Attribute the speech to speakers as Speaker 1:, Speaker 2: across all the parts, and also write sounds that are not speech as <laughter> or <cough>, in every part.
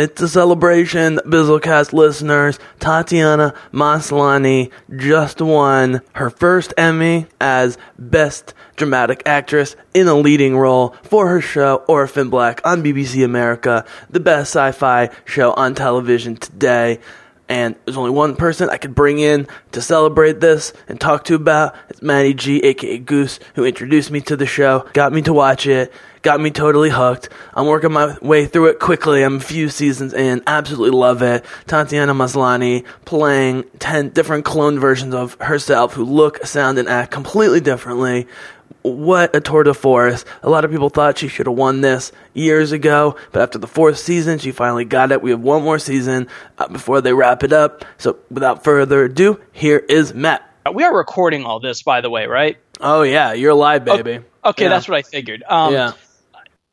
Speaker 1: It's a celebration, Bizzlecast listeners. Tatiana Maslany just won her first Emmy as Best Dramatic Actress in a leading role for her show Orphan Black on BBC America, the best sci fi show on television today. And there's only one person I could bring in to celebrate this and talk to about. It's Maddie G, aka Goose, who introduced me to the show, got me to watch it, got me totally hooked. I'm working my way through it quickly. I'm a few seasons in, absolutely love it. Tatiana Maslany playing 10 different clone versions of herself who look, sound, and act completely differently what a tour de force. A lot of people thought she should have won this years ago, but after the fourth season, she finally got it. We have one more season uh, before they wrap it up. So without further ado, here is Matt.
Speaker 2: We are recording all this, by the way, right?
Speaker 1: Oh, yeah. You're live, baby.
Speaker 2: Okay, okay
Speaker 1: yeah.
Speaker 2: that's what I figured. Um,
Speaker 1: yeah.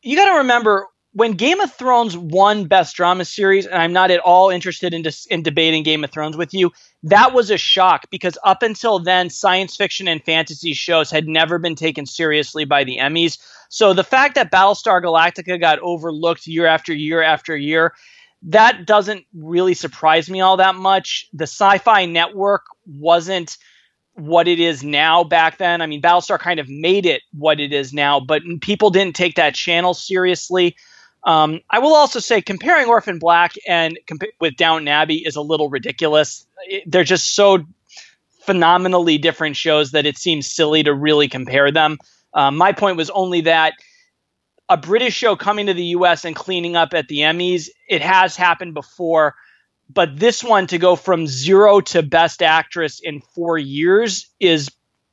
Speaker 2: You got to remember when Game of Thrones won Best Drama Series, and I'm not at all interested in, dis- in debating Game of Thrones with you, that was a shock because up until then, science fiction and fantasy shows had never been taken seriously by the Emmys. So the fact that Battlestar Galactica got overlooked year after year after year, that doesn't really surprise me all that much. The Sci Fi Network wasn't what it is now back then. I mean, Battlestar kind of made it what it is now, but people didn't take that channel seriously. Um, I will also say comparing Orphan Black and compa- with Downton Abbey is a little ridiculous. It, they're just so phenomenally different shows that it seems silly to really compare them. Um, my point was only that a British show coming to the U.S. and cleaning up at the Emmys, it has happened before, but this one to go from zero to Best Actress in four years is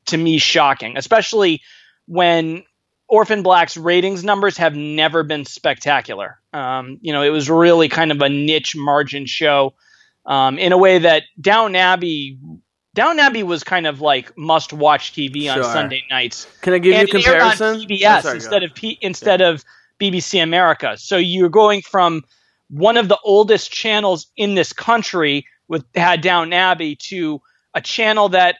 Speaker 2: to me shocking, especially when Orphan Black's ratings numbers have never been spectacular. Um, you know, it was really kind of a niche margin show um, in a way that Down Abbey. Down Abbey was kind of like must-watch TV on
Speaker 1: Sure.
Speaker 2: Sunday nights.
Speaker 1: Can I give
Speaker 2: and
Speaker 1: you a comparison?
Speaker 2: on PBS
Speaker 1: sorry,
Speaker 2: instead of P- instead of BBC America. So you're going from one of the oldest channels in this country with had Downton Abbey to a channel that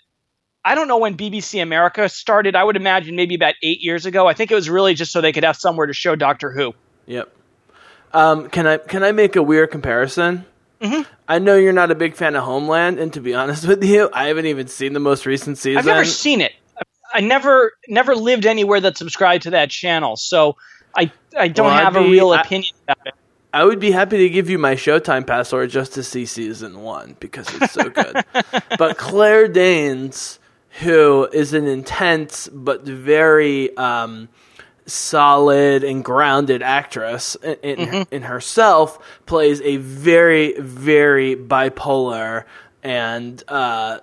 Speaker 2: I don't know when BBC America started. I would imagine maybe about eight years ago. I think it was really just so they could have somewhere to show Doctor Who.
Speaker 1: Yep. Um, can I can I make a weird comparison?
Speaker 2: Mm-hmm.
Speaker 1: I know you're not a big fan of Homeland, and to be honest with you, I haven't even seen the most recent season.
Speaker 2: I've never seen it. I never never lived anywhere that subscribed to that channel, so I I don't
Speaker 1: Well,
Speaker 2: have a
Speaker 1: be-
Speaker 2: real
Speaker 1: I-
Speaker 2: opinion about it.
Speaker 1: I would be happy to give you my Showtime password just to see season one because it's so good. <laughs> but Claire Danes, who is an intense but very um, solid and grounded actress in, in,
Speaker 2: Mm-hmm.
Speaker 1: in herself, plays a very, very bipolar and uh,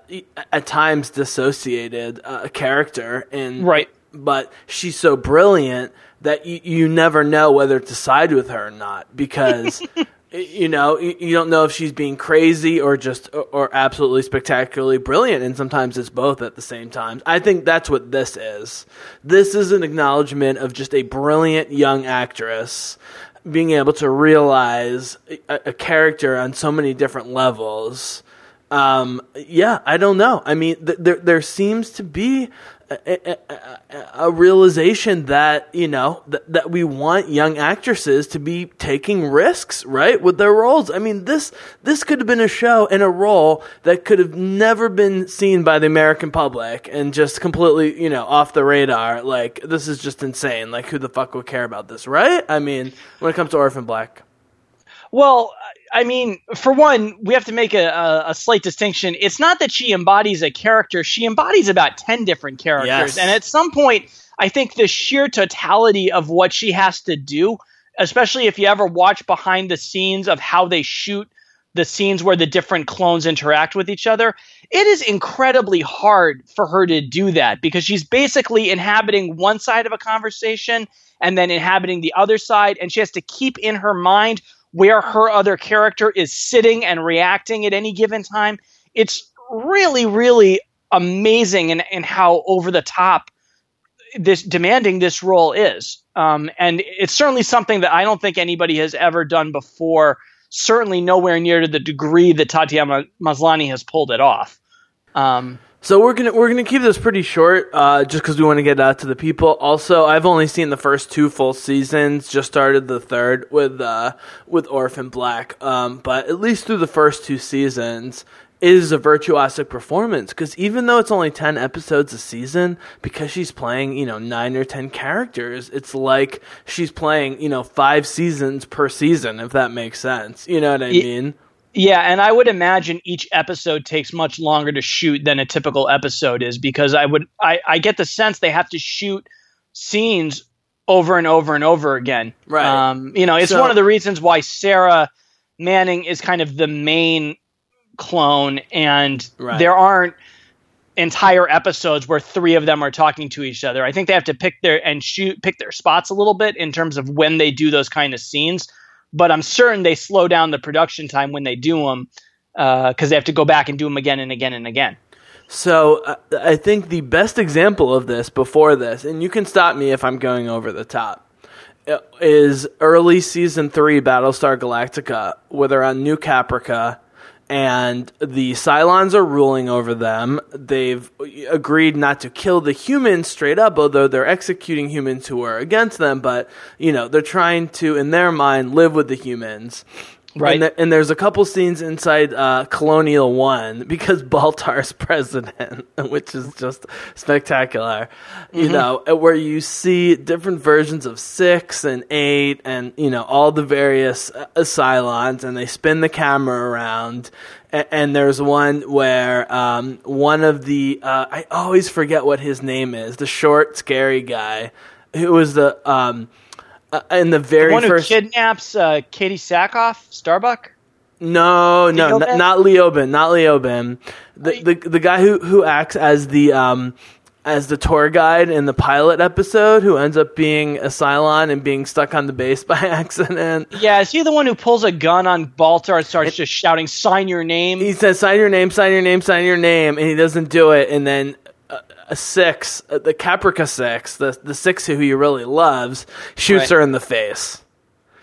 Speaker 1: at times dissociated uh, character. And
Speaker 2: Right.
Speaker 1: but she's so brilliant that you, you never know whether to side with her or not because <laughs> you know you, don't know if she's being crazy or just or, or absolutely spectacularly brilliant and sometimes it's both at the same time. I think that's what this is. This is an acknowledgement of just a brilliant young actress being able to realize a, a character on so many different levels. Um, yeah, I don't know. I mean, th- there there seems to be a, a, realization that you know th- that we want young actresses to be taking risks, right, with their roles. I mean, this this could have been a show and a role that could have never been seen by the American public and just completely, you know, off the radar. Like this is just insane. Like who the fuck would care about this, right? I mean, when it comes to Orphan Black.
Speaker 2: Well, I mean, for one, we have to make a, a, a slight distinction. It's not that she embodies a character; she embodies about ten different characters,
Speaker 1: Yes.
Speaker 2: and at some point, I think the sheer totality of what she has to do, especially if you ever watch behind the scenes of how they shoot the scenes where the different clones interact with each other, it is incredibly hard for her to do that because she's basically inhabiting one side of a conversation and then inhabiting the other side, and she has to keep in her mind where her other character is sitting and reacting at any given time. It's really, really amazing in, in how over the top this demanding this role is. Um, and it's certainly something that I don't think anybody has ever done before. Certainly nowhere near to the degree that Tatiana Maslany has pulled it off. Um,
Speaker 1: So we're gonna we're gonna keep this pretty short, uh, just because we want to get out to the people. Also, I've only seen the first two full seasons. Just started the third with uh, with Orphan Black, um, but at least through the first two seasons is a virtuosic performance. Because even though it's only ten episodes a season, because she's playing you know nine or ten characters, it's like she's playing you know five seasons per season. If that makes sense, you know what I mean.
Speaker 2: Yeah, and I would imagine each episode takes much longer to shoot than a typical episode is because I would I, I get the sense they have to shoot scenes over and over and over again.
Speaker 1: Right.
Speaker 2: Um, you know, it's
Speaker 1: So-
Speaker 2: one of the reasons why Sarah Manning is kind of the main clone, and
Speaker 1: Right.
Speaker 2: there aren't entire episodes where three of them are talking to each other. I think they have to pick their and shoot pick their spots a little bit in terms of when they do those kind of scenes. But I'm certain they slow down the production time when they do them because they have to go back and do them again and again and again.
Speaker 1: So uh, I think the best example of this before this, and you can stop me if I'm going over the top, uh, is early season three Battlestar Galactica, where they're on New Caprica, and the Cylons are ruling over them. They've agreed not to kill the humans straight up, although they're executing humans who are against them. But you know, they're trying to, in their mind, live with the humans.
Speaker 2: Right.
Speaker 1: And, and there's a couple scenes inside uh, Colonial One <laughs> because Baltar's <laughs> president, which is just spectacular. You know, uh, where you see different versions of six and eight, and you know all the various uh, Cylons, and they spin the camera around. And, and there's one where um, one of the uh, I always forget what his name is, the short, scary guy, who was the um, uh, in the very
Speaker 2: One who kidnaps uh, Katee Sackhoff, Starbuck.
Speaker 1: No, no,
Speaker 2: Leoben?
Speaker 1: n- not Leoben, not Leoben. The, the the guy who who acts as the um as the tour guide in the pilot episode, who ends up being a Cylon and being stuck on the base <laughs> by accident.
Speaker 2: Yeah, is he the one who pulls a gun on Baltar and starts just shouting, "Sign your name"?
Speaker 1: He says, "Sign your name, sign your name, sign your name," and he doesn't do it. And then a six, uh, the Caprica six, the the six who he really loves, shoots
Speaker 2: Right.
Speaker 1: her in the face.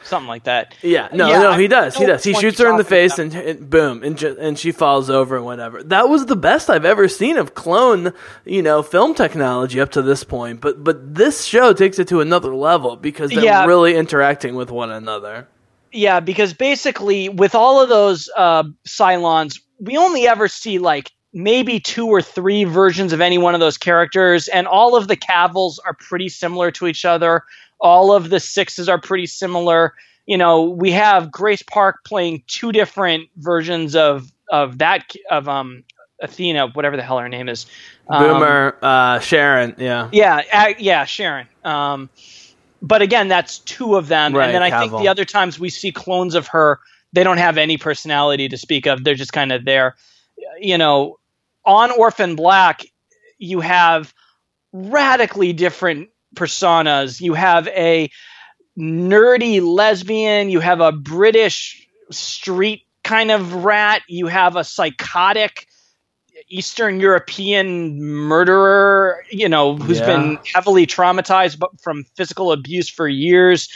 Speaker 2: Something like that.
Speaker 1: Yeah, no,
Speaker 2: Yeah,
Speaker 1: no,
Speaker 2: I
Speaker 1: he does. He does. He shoots her in the face, and, and boom, and ju- and she falls over and whatever. That was the best I've ever seen of clone, you know, film technology up to this point. But but this show takes it to another level because they're
Speaker 2: Yeah.
Speaker 1: really interacting with one another.
Speaker 2: Yeah, because basically, with all of those uh, Cylons, we only ever see like maybe two or three versions of any one of those characters, and all of the Cavils are pretty similar to each other. All of the Sixes are pretty similar. You know, we have Grace Park playing two different versions of of that of um Athena, whatever the hell her name is. Um,
Speaker 1: Boomer, uh, Sharon, yeah,
Speaker 2: Yeah, uh, yeah, Sharon. Um, but again, that's two of them,
Speaker 1: Right,
Speaker 2: and then I think the other times we see clones of her, they don't have any personality to speak of. They're just kind of there. You know, on Orphan Black, you have radically different personas. You have a nerdy lesbian. You have a British street kind of rat. You have a psychotic Eastern European murderer, you know, who's
Speaker 1: Yeah.
Speaker 2: been heavily traumatized but from physical abuse for years.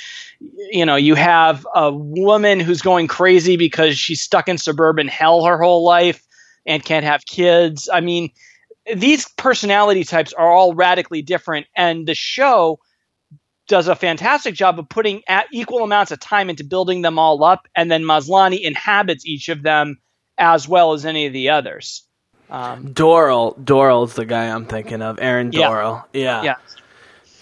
Speaker 2: You know, you have a woman who's going crazy because she's stuck in suburban hell her whole life and can't have kids. I mean, these personality types are all radically different, and the show does a fantastic job of putting equal amounts of time into building them all up, and then Maslany inhabits each of them as well as any of the others. Um,
Speaker 1: Doral, Doral's the guy I'm thinking of, Aaron
Speaker 2: Yeah.
Speaker 1: Doral, yeah,
Speaker 2: yeah,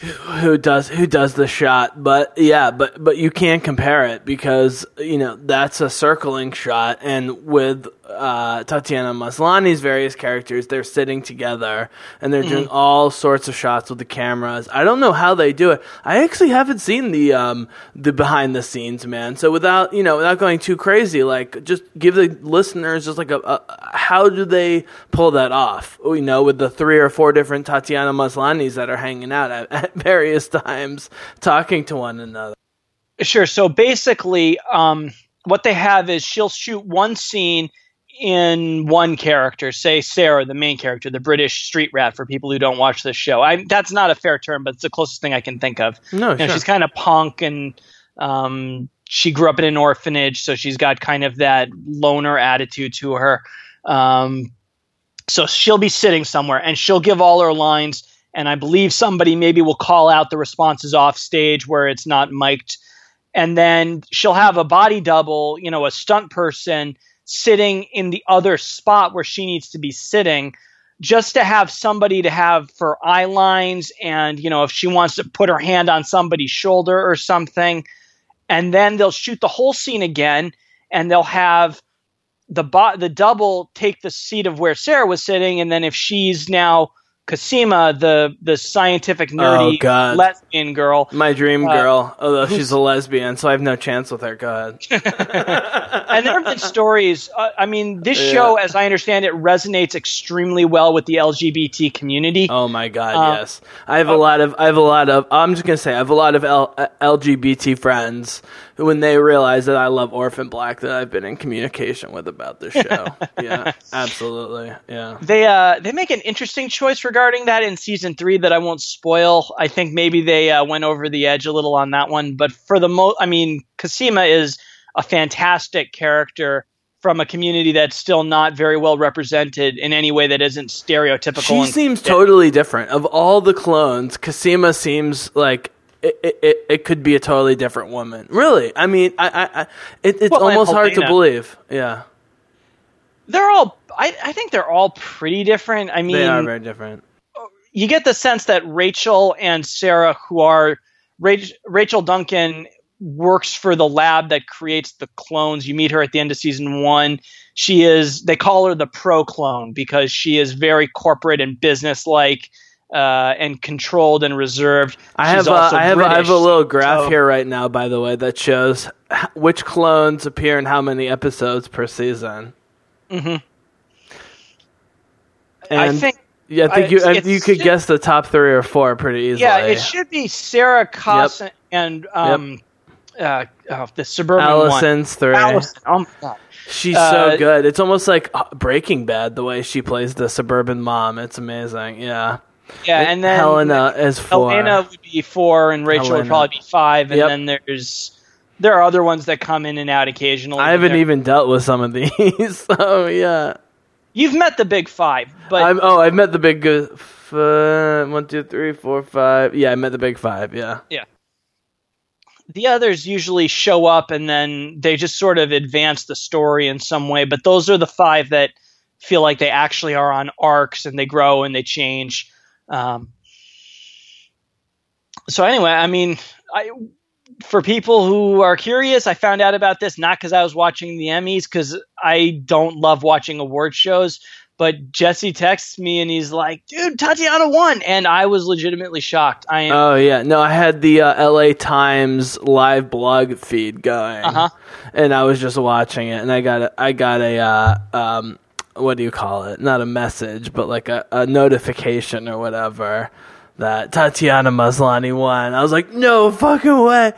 Speaker 1: who does who does the shot but yeah but but you can't compare it because you know that's a circling shot and with uh, Tatiana Maslany's various characters they're sitting together and they're doing all sorts of shots with the cameras. I don't know how they do it. I actually haven't seen the um the behind the scenes man. So without you know without going too crazy like just give the listeners just like a, a how do they pull that off? You know with the three or four different Tatiana Maslany's that are hanging out at, at <laughs> various times talking to one another.
Speaker 2: Sure. So basically, um, what they have is she'll shoot one scene in one character, say Sarah, the main character, the British street rat. For people who don't watch this show, I, that's not a fair term, but it's the closest thing I can think of.
Speaker 1: no
Speaker 2: you know,
Speaker 1: sure.
Speaker 2: she's kind of punk and um, she grew up in an orphanage, so she's got kind of that loner attitude to her. Um, So she'll be sitting somewhere and she'll give all her lines. And I believe somebody maybe will call out the responses off stage where it's not mic'd. And then she'll have a body double, you know, a stunt person sitting in the other spot where she needs to be sitting just to have somebody to have for eye lines and you know if she wants to put her hand on somebody's shoulder or something. And then they'll shoot the whole scene again and they'll have the bo- the double take the seat of where Sarah was sitting. And then if she's now Cosima, the the scientific nerdy
Speaker 1: Oh, God.
Speaker 2: lesbian girl,
Speaker 1: My dream
Speaker 2: Uh,
Speaker 1: girl, although she's a lesbian, so I have no chance with her. God. <laughs>
Speaker 2: and there have been stories. Uh, I mean, this
Speaker 1: Yeah.
Speaker 2: show, as I understand it, resonates extremely well with the LGBT community.
Speaker 1: Oh my god,
Speaker 2: Uh,
Speaker 1: yes. I have a lot of I have a lot of I'm just going to say I have a lot of L, uh, LGBT friends when they realize that I love Orphan Black that I've been in communication with about this show. <laughs> yeah, absolutely. Yeah.
Speaker 2: They uh they make an interesting choice regarding that in season three that I won't spoil. I think maybe they uh, went over the edge a little on that one, but for the most, I mean, Cosima is a fantastic character from a community that's still not very well represented in any way that isn't stereotypical.
Speaker 1: She seems totally different. Of all the clones, Cosima seems like it, it, it, it could be a totally different woman. Really? I mean, I, I, I it, it's
Speaker 2: Well,
Speaker 1: almost hard to believe. Yeah,
Speaker 2: they're all. I, I think they're all pretty different. I mean,
Speaker 1: they are very different.
Speaker 2: you get the sense that Rachel and Sarah, who are Rach- Rachel Duncan, works for the lab that creates the clones. You meet her at the end of season one. She is. They call her the pro clone because she is very corporate and businesslike. Uh, and controlled and reserved.
Speaker 1: I have a, I have a, I have a little graph
Speaker 2: so-
Speaker 1: here right now, by the way, that shows which clones appear in how many episodes per season.
Speaker 2: Mhm.
Speaker 1: And
Speaker 2: I think.
Speaker 1: yeah, I think
Speaker 2: I-
Speaker 1: you I- you could guess the top three or four pretty easily.
Speaker 2: Yeah, it should be Sarah Cosima and um, uh, oh, the suburban one.
Speaker 1: Allison's three.
Speaker 2: Allison. Oh my god.
Speaker 1: She's
Speaker 2: Uh,
Speaker 1: so good. It's almost like uh, Breaking Bad the way she plays the suburban mom. It's amazing. Yeah.
Speaker 2: Yeah, and then
Speaker 1: Helena is four.
Speaker 2: Helena would be four, and Rachel would probably be five, and
Speaker 1: Yep.
Speaker 2: then there's there are other ones that come in and out occasionally.
Speaker 1: I haven't even dealt with some of <laughs> these. so yeah.
Speaker 2: You've met the big five, but
Speaker 1: I'm, oh, I've met the big uh, one, two, three, four, five. Yeah, I met the big five. Yeah, Yeah.
Speaker 2: the others usually show up and then they just sort of advance the story in some way. But those are the five that feel like they actually are on arcs and they grow and they change. Um, so anyway, I mean, I, for people who are curious, I found out about this not because I was watching the Emmys, because I don't love watching award shows. But Jesse texts me and he's like, "Dude, Tatiana won," and I was legitimately shocked. I am.
Speaker 1: Oh yeah, no, I had the uh, L.A. Times live blog feed going,
Speaker 2: Uh-huh.
Speaker 1: and I was just watching it, and I got a, I got a uh, um, what do you call it? Not a message, but like a, a notification or whatever that Tatiana Maslany won. I was like, no fucking way.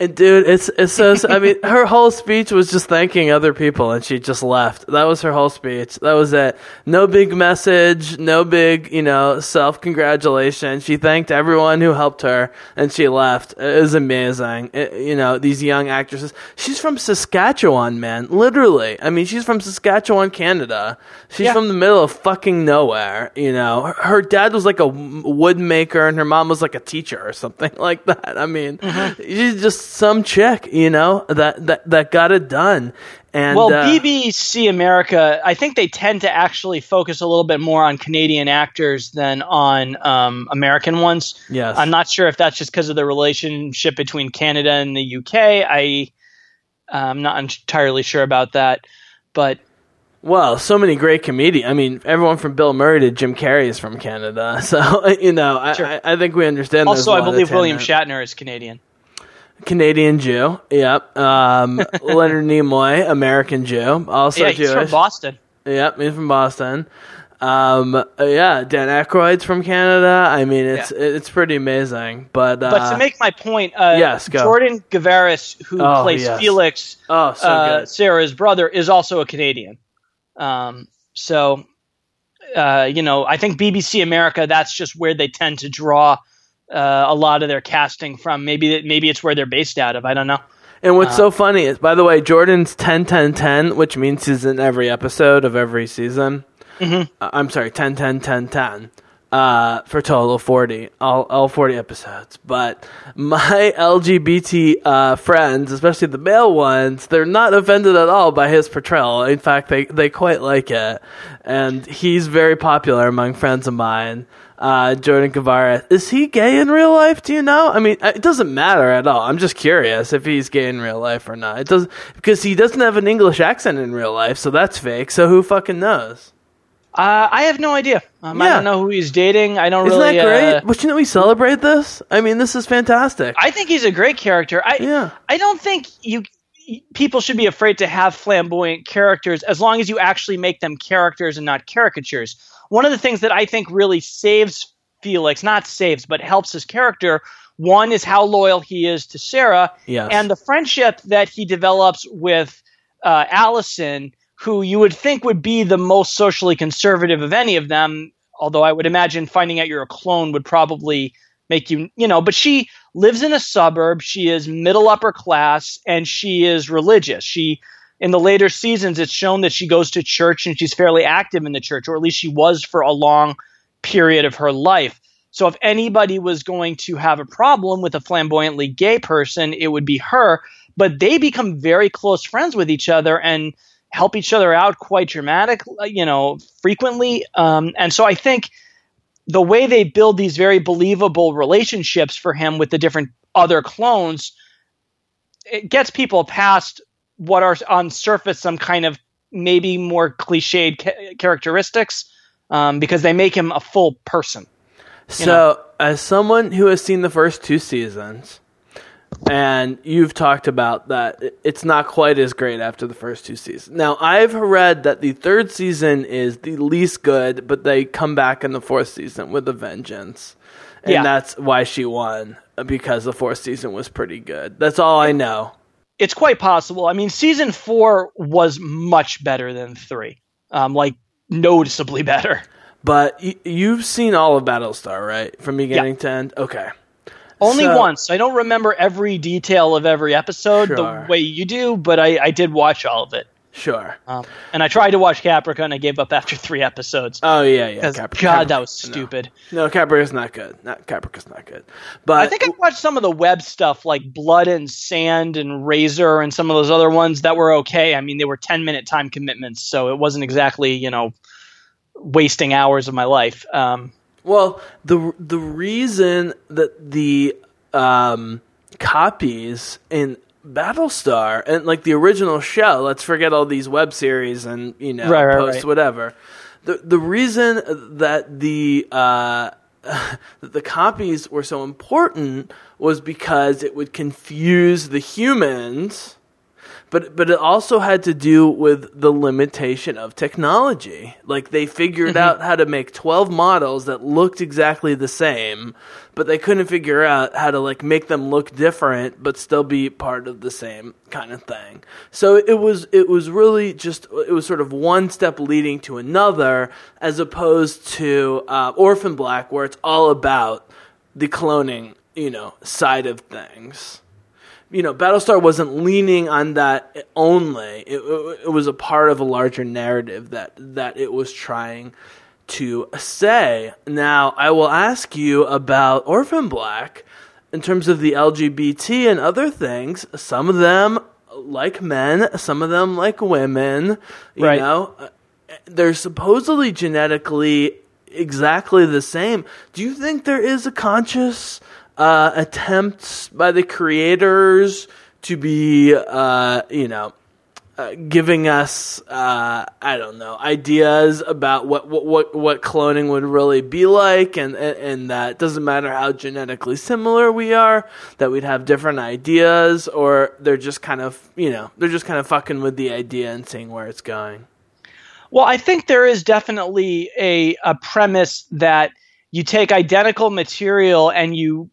Speaker 1: And dude, it's it's <laughs> so. I mean, her whole speech was just thanking other people, and she just left. That was her whole speech. That was it. No big message, no big, you know, self congratulation. She thanked everyone who helped her, and she left. It was amazing. It- you know, these young actresses. She's from Saskatchewan, man. Literally. I mean, she's from Saskatchewan, Canada. She's
Speaker 2: Yeah.
Speaker 1: from the middle of fucking nowhere. You know, her, her dad was like a wood maker, and her mom was like a teacher or something <laughs> like that. I mean, mm-hmm. she's just some chick, you know, that that that got it done. And
Speaker 2: well,
Speaker 1: uh,
Speaker 2: BBC America, I think they tend to actually focus a little bit more on Canadian actors than on um, American ones.
Speaker 1: Yes.
Speaker 2: I'm not sure if that's just because of the relationship between Canada and the UK. I, I'm not entirely sure about that, but
Speaker 1: Well, so many great comedians. I mean, everyone from Bill Murray to Jim Carrey is from Canada. <laughs> So, you know, I,
Speaker 2: Sure.
Speaker 1: I, I think we understand.
Speaker 2: also I believe William. Shatner is Canadian.
Speaker 1: Canadian Jew. Yep. Um, <laughs> Leonard Nimoy, American Jew. Also
Speaker 2: yeah, he's
Speaker 1: Jewish.
Speaker 2: from Boston.
Speaker 1: Yep, he's from Boston. Um, uh, yeah, Dan Aykroyd's from Canada. I mean, it's it's pretty amazing. But uh,
Speaker 2: But to make my point, uh,
Speaker 1: yes, go.
Speaker 2: Jordan Gavaris, who
Speaker 1: Oh,
Speaker 2: plays
Speaker 1: yes.
Speaker 2: Felix,
Speaker 1: oh, so
Speaker 2: uh. Sarah's brother, is also a Canadian. Um, so, uh, you know, I think BBC America, that's just where they tend to draw uh, a lot of their casting from. Maybe maybe it's where they're based out of. I don't know.
Speaker 1: And what's
Speaker 2: uh,
Speaker 1: so funny is, by the way, Jordan's 10 10 10, which means he's in every episode of every season. Uh, I'm sorry, 10, 10, 10, 10. Uh, for total of 40, all, all 40 episodes. But my <laughs> LGBT uh, friends, especially the male ones, they're not offended at all by his portrayal. In fact, they, they quite like it. And he's very popular among friends of mine. Uh, Jordan Gavaris. Is he gay in real life? Do you know? I mean, it doesn't matter at all. I'm just curious if he's gay in real life or not. It does because he doesn't have an English accent in real life, so that's fake. So who fucking knows?
Speaker 2: Uh, I have no idea. Um, I don't know who he's dating. I don't really know.
Speaker 1: Isn't that great?
Speaker 2: uh,
Speaker 1: but you know, we celebrate this. I mean, this is fantastic.
Speaker 2: I think he's a great character. I
Speaker 1: Yeah.
Speaker 2: I don't think you people should be afraid to have flamboyant characters as long as you actually make them characters and not caricatures. One of the things that I think really saves Felix, not saves, but helps his character, one is how loyal he is to Sarah,
Speaker 1: Yes.
Speaker 2: and the friendship that he develops with uh, Allison, who you would think would be the most socially conservative of any of them. Although I would imagine finding out you're a clone would probably make you, you know, but she lives in a suburb. She is middle upper class and she is religious. She, in the later seasons, it's shown that she goes to church and she's fairly active in the church, or at least she was for a long period of her life. So if anybody was going to have a problem with a flamboyantly gay person, it would be her. But they become very close friends with each other and help each other out quite dramatic, you know, frequently. Um, and so I think the way they build these very believable relationships for him with the different other clones, it gets people past what are on surface some kind of maybe more cliched ca- characteristics um, because they make him a full person.
Speaker 1: So, as someone who has seen the first two seasons, and you've talked about that it's not quite as great after the first two seasons. Now, I've read that the third season is the least good, but they come back in the fourth season with a vengeance. And
Speaker 2: Yeah.
Speaker 1: that's why she won, because the fourth season was pretty good. That's all I know.
Speaker 2: It's quite possible. I mean, season four was much better than three, um, like noticeably <laughs> better.
Speaker 1: But y- you've seen all of Battlestar, right? From beginning to end? Okay.
Speaker 2: Only
Speaker 1: So-
Speaker 2: once. I don't remember every detail of every episode
Speaker 1: Sure.
Speaker 2: the way you do, but I, I did watch all of it.
Speaker 1: Sure.
Speaker 2: Um, and I tried to watch Caprica, and I gave up after three episodes.
Speaker 1: Oh, yeah, yeah. Capri-
Speaker 2: God, that was
Speaker 1: no.
Speaker 2: stupid.
Speaker 1: No, Caprica's not good. Not Caprica's not good. But
Speaker 2: I think I watched some of the web stuff like Blood and Sand and Razor and some of those other ones that were okay. I mean, they were 10 minute time commitments, so it wasn't exactly, you know, wasting hours of my life. Um,
Speaker 1: well, the the reason that the um, copies in Battlestar and like the original show, let's forget all these web series and you know
Speaker 2: Right, right,
Speaker 1: post
Speaker 2: right.
Speaker 1: whatever. The the reason that the uh, <laughs> that the copies were so important was because it would confuse the humans but but it also had to do with the limitation of technology. Like they figured out how to make 12 models that looked exactly the same, but they couldn't figure out how to like make them look different but still be part of the same kind of thing. So it was it was really just it was sort of one step leading to another as opposed to uh, Orphan Black where it's all about the cloning, you know, side of things you know, Battlestar wasn't leaning on that only. It, it, it was a part of a larger narrative that that it was trying to say. Now, I will ask you about Orphan Black in terms of the LGBT and other things. Some of them like men, some of them like women. You
Speaker 2: Right.
Speaker 1: know, they're supposedly genetically exactly the same. Do you think there is a conscious uh, attempt by the creators to be, uh, you know, uh, giving us, uh, I don't know, ideas about what, what, what, what cloning would really be like, and, and, and that doesn't matter how genetically similar we are, that we'd have different ideas, or they're just kind of, you know, they're just kind of fucking with the idea and seeing where it's going.
Speaker 2: Well, I think there is definitely a, a premise that you take identical material and you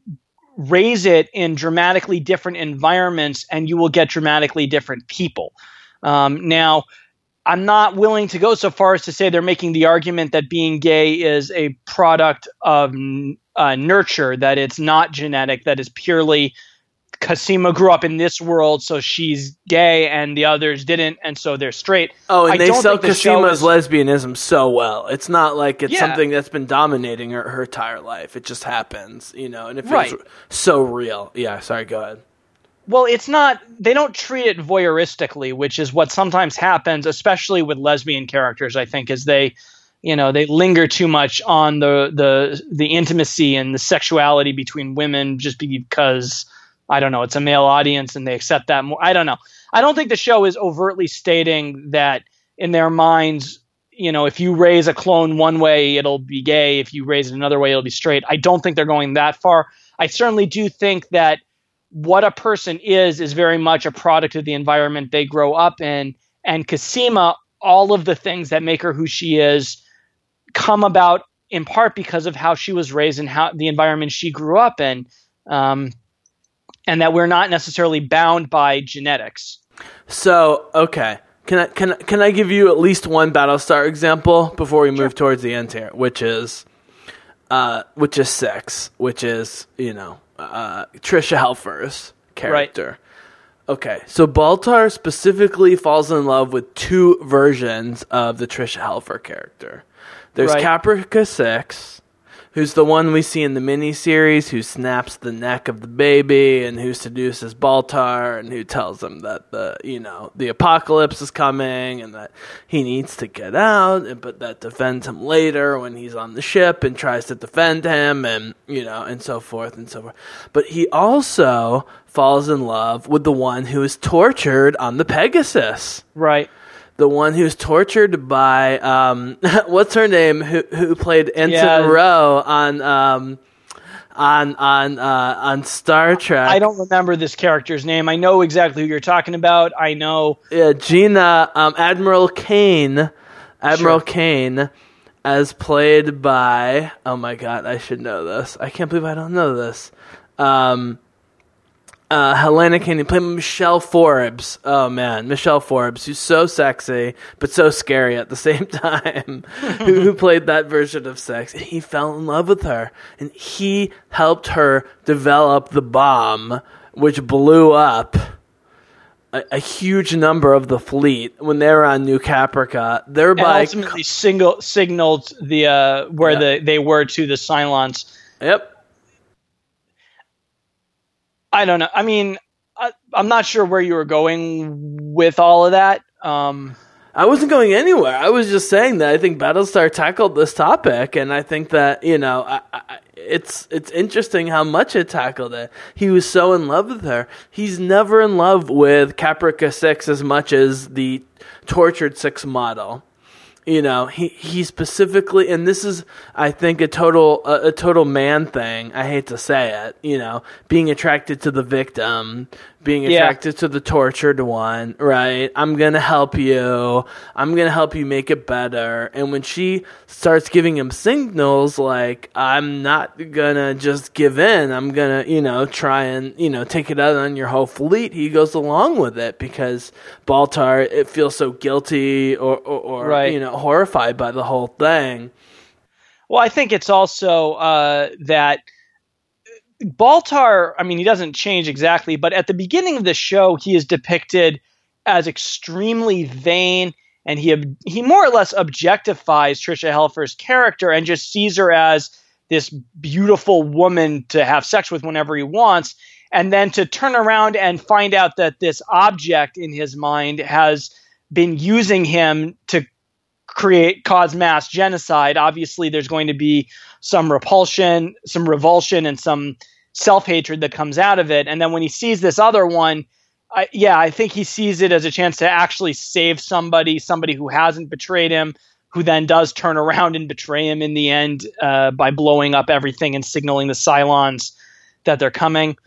Speaker 2: raise it in dramatically different environments and you will get dramatically different people. Um, now, I'm not willing to go so far as to say they're making the argument that being gay is a product of uh, nurture, that it's not genetic, that is purely Cosima grew up in this world, so she's gay, and the others didn't, and so they're straight.
Speaker 1: Oh, and
Speaker 2: I
Speaker 1: they sell Cosima's
Speaker 2: is-
Speaker 1: lesbianism so well. It's not like it's
Speaker 2: Yeah.
Speaker 1: something that's been dominating her, her entire life. It just happens, you know, and it feels
Speaker 2: Right.
Speaker 1: so real. Yeah, sorry, go ahead.
Speaker 2: Well, it's not. They don't treat it voyeuristically, which is what sometimes happens, especially with lesbian characters. I think, is they, you know, they linger too much on the the the intimacy and the sexuality between women, just because I don't know, it's a male audience and they accept that more. I don't know. I don't think the show is overtly stating that in their minds. You know, if you raise a clone one way, it'll be gay. If you raise it another way, it'll be straight. I don't think they're going that far. I certainly do think that what a person is is very much a product of the environment they grow up in. And Cosima, all of the things that make her who she is come about in part because of how she was raised and how the environment she grew up in. Um, and that we're not necessarily bound by genetics.
Speaker 1: So, okay. Can I can can I give you at least one Battlestar example before we move towards the end here, which is uh which is six, which is, you know, uh Tricia Helfer's character. Okay. So Baltar specifically falls in love with two versions of the Tricia Helfer character. There's
Speaker 2: Right.
Speaker 1: Caprica 6, who's the one we see in the miniseries who snaps the neck of the baby and who seduces Baltar and who tells him that the you know the apocalypse is coming and that he needs to get out and but that defends him later when he's on the ship and tries to defend him and you know and so forth and so forth. But he also falls in love with the one who is tortured on the Pegasus
Speaker 2: Right.
Speaker 1: The one who's tortured by um, <laughs> what's her name who who played Ensign
Speaker 2: Yeah.
Speaker 1: Ro on um, on on uh, on Star Trek.
Speaker 2: I don't remember this character's name. I know exactly who you're talking about. I know.
Speaker 1: Yeah, Gina um, Admiral Cain, Admiral
Speaker 2: Sure.
Speaker 1: Cain, as played by oh my god, I should know this. I can't believe I don't know this. Um, uh, Helena Cain played Michelle Forbes. Oh man, Michelle Forbes, who's so sexy but so scary at the <laughs> same time. who, who played that version of sex? And he fell in love with her, and he helped her develop the bomb, which blew up a, a huge number of the fleet when they were on New Caprica.
Speaker 2: And
Speaker 1: Thereby,
Speaker 2: ultimately single, signaled the uh, where
Speaker 1: Yeah.
Speaker 2: the they were to the Cylons.
Speaker 1: yep.
Speaker 2: I don't know. I mean, I, I'm not sure where you were going with all of that. Um,
Speaker 1: I wasn't going anywhere. I was just saying that I think Battlestar tackled this topic, and I think that you know, I, I, it's it's interesting how much it tackled it. He was so in love with her. He's never in love with Caprica Six as much as the tortured Six model. You know, he he specifically, and this is, I think, a total a, a total man thing. I hate to say it. You know, being attracted to the victim, being
Speaker 2: Yeah.
Speaker 1: attracted to the tortured one. Right? I'm gonna help you. I'm gonna help you make it better. And when she starts giving him signals like, "I'm not gonna just give in. I'm gonna, you know, try and you know take it out on your whole fleet," he goes along with it because Baltar it feels so guilty or or, or
Speaker 2: Right.
Speaker 1: you know horrified by the whole thing.
Speaker 2: well, I think it's also uh, that Baltar. I mean, he doesn't change exactly, but at the beginning of the show, he is depicted as extremely vain, and he he more or less objectifies Tricia Helfer's character and just sees her as this beautiful woman to have sex with whenever he wants, and then to turn around and find out that this object in his mind has been using him to create cause mass genocide obviously there's going to be some repulsion some revulsion and some self-hatred that comes out of it. And then when he sees this other one I, yeah i think he sees it as a chance to actually save somebody somebody who hasn't betrayed him who then does turn around and betray him in the end uh, by blowing up everything and signaling the cylons that they're coming.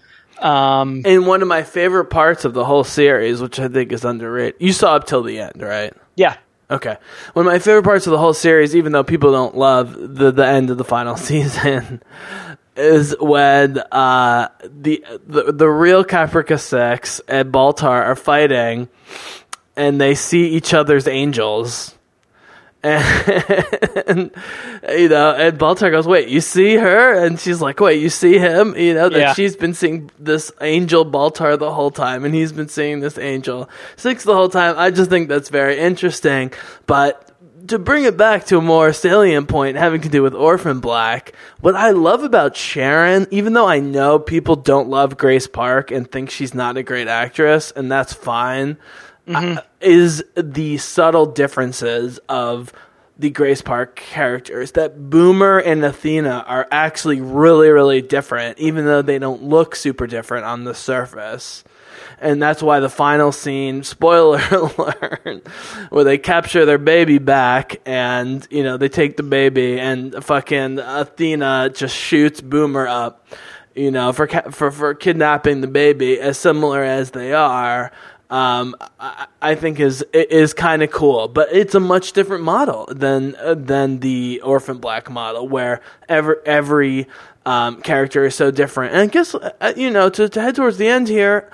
Speaker 2: Um,
Speaker 1: And one of my favorite parts of the whole series, which I think is underrated, you saw up till the end, right?
Speaker 2: yeah
Speaker 1: Okay. One of my favorite parts of the whole series, even though people don't love the the end of the final <laughs> season, is when uh, the, the the real Caprica Six and Baltar are fighting, and they see each other's angels, And, you know, and Baltar goes, "Wait, you see her?" And she's like, "Wait, you see him?" You know that
Speaker 2: Yeah.
Speaker 1: she's been seeing this angel Baltar the whole time, and he's been seeing this angel Six the whole time. I just think that's very interesting. But to bring it back to a more salient point having to do with Orphan Black, what I love about Sharon, even though I know people don't love Grace Park and think she's not a great actress, and that's fine, uh, is the subtle differences of the Grace Park characters. That Boomer and Athena are actually really, really different, even though they don't look super different on the surface and that's why the final scene <laughs> spoiler alert where they capture their baby back and you know they take the baby and fucking athena just shoots boomer up you know for ca- for for kidnapping the baby as similar as they are um, I, I think is is kind of cool, but it's a much different model than uh, than the Orphan Black model, where every every um, character is so different. And I guess uh, you know to, to head towards the end here,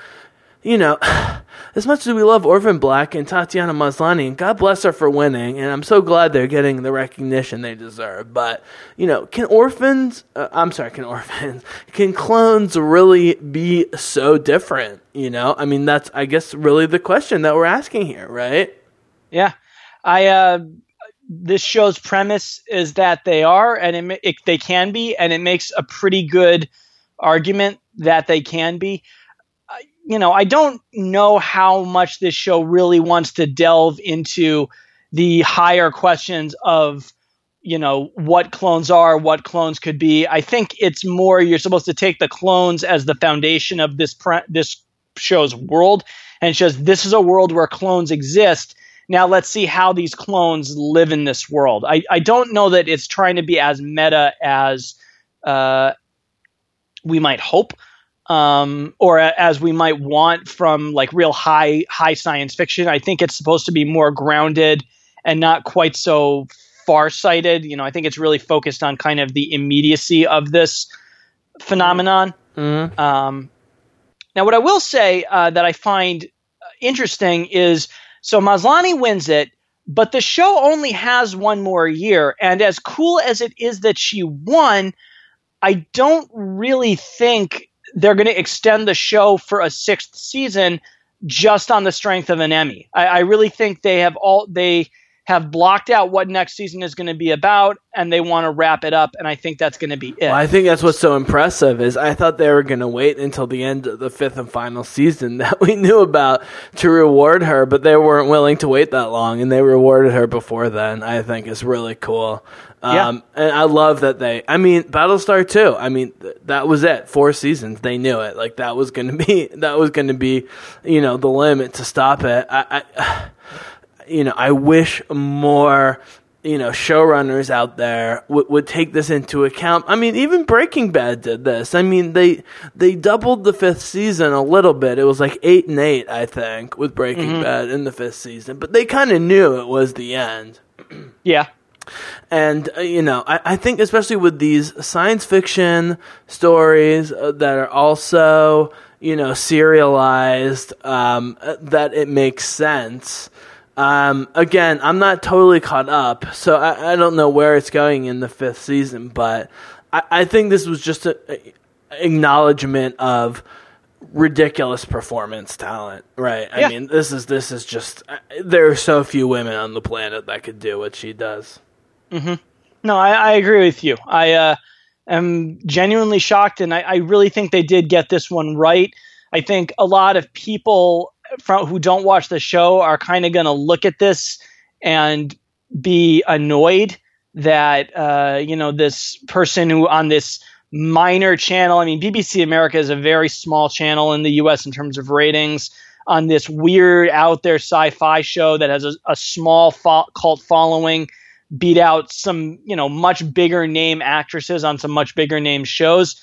Speaker 1: you know, <sighs> as much as we love Orphan Black and Tatiana Maslany, and God bless her for winning, and I'm so glad they're getting the recognition they deserve. But you know, can orphans? Uh, I'm sorry, can orphans? <laughs> Can clones really be so different? You know, I mean, that's I guess really the question that we're asking here, right?
Speaker 2: Yeah, I. Uh, this show's premise is that they are, and it, it, they can be, and it makes a pretty good argument that they can be. You know, I don't know how much this show really wants to delve into the higher questions of, you know, what clones are, what clones could be. I think it's more you're supposed to take the clones as the foundation of this pre- this show's world, and shows this is a world where clones exist. Now let's see how these clones live in this world. I, I don't know that it's trying to be as meta as uh, we might hope, um, or a- as we might want from like real high high science fiction. I think it's supposed to be more grounded and not quite so far-sighted. You know, I think it's really focused on kind of the immediacy of this phenomenon.
Speaker 1: Mm-hmm.
Speaker 2: Um, now, what I will say uh, that I find interesting is so Maslany wins it, but the show only has one more year. And as cool as it is that she won, I don't really think they're going to extend the show for a sixth season just on the strength of an Emmy. I, I really think they have all they have blocked out what next season is going to be about, and they want to wrap it up. And I think that's going to be it.
Speaker 1: Well, I think that's what's so impressive is I thought they were going to wait until the end of the fifth and final season <laughs> that we knew about to reward her, but they weren't willing to wait that long, and they rewarded her before then. I think is really cool.
Speaker 2: Yeah.
Speaker 1: Um, and I love that they. I mean, Battlestar too. I mean, th- that was it. Four seasons. They knew it. Like that was going <laughs> to be that was going to be, you know, the limit to stop it. I, I <sighs> you know, I wish more, you know, showrunners out there would would take this into account. I mean, even Breaking Bad did this. I mean, they they doubled the fifth season a little bit. It was like eight and eight, I think, with Breaking Bad in the fifth season. But they kind of knew it was the end. <clears throat>
Speaker 2: yeah.
Speaker 1: And, uh, you know, I, I think especially with these science fiction stories uh, that are also, you know, serialized, um, uh, that it makes sense. Um, again, I'm not totally caught up, so I, I don't know where it's going in the fifth season, but I, I think this was just an acknowledgement of ridiculous performance talent, right? I
Speaker 2: Yeah.
Speaker 1: mean, this is this is just uh, there are so few women on the planet that could do what she does.
Speaker 2: No, I, I agree with you. I uh, am genuinely shocked, and I, I really think they did get this one right. I think a lot of people from who don't watch the show are kind of going to look at this and be annoyed that uh, you know this person who on this minor channel. I mean, BBC America is a very small channel in the U.S. in terms of ratings. On this weird out there sci-fi show that has a, a small fo- cult following, beat out some you know much bigger name actresses on some much bigger name shows.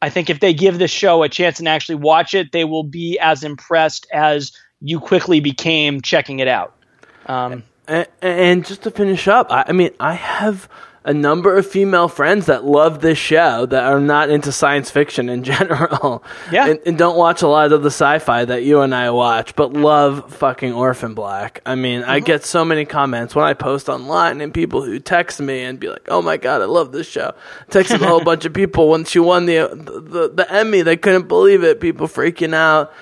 Speaker 2: I think if they give the show a chance and actually watch it, they will be as impressed as you quickly became checking it out. Um,
Speaker 1: And, and just to finish up, I, I mean, I have a number of female friends that love this show that are not into science fiction in <laughs> general.
Speaker 2: Yeah.
Speaker 1: And, and don't watch a lot of the sci fi that you and I watch, but love fucking Orphan Black. I mean, I mm-hmm. get so many comments when I post online and people who text me and be like, oh my God, I love this show. Texted a whole <laughs> bunch of people when she won the, the, the Emmy. They couldn't believe it. People freaking out.